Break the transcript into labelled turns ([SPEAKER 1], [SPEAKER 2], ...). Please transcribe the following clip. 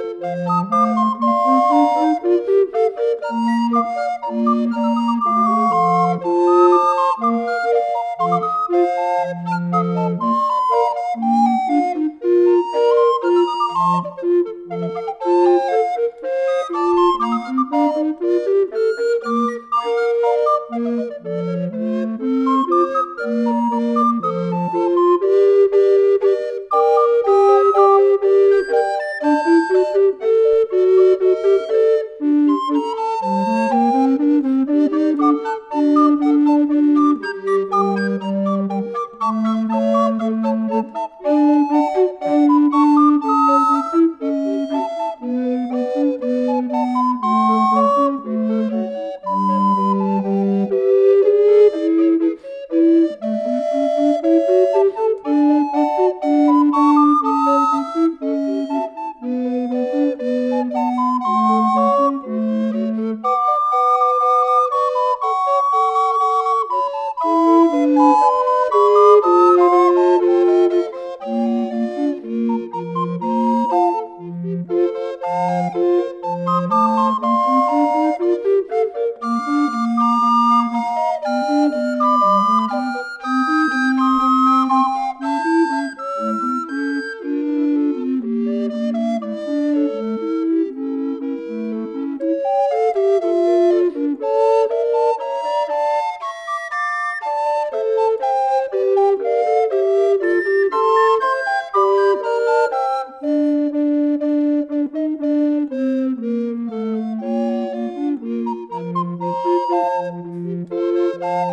[SPEAKER 1] Thank you. Thank you. Bye.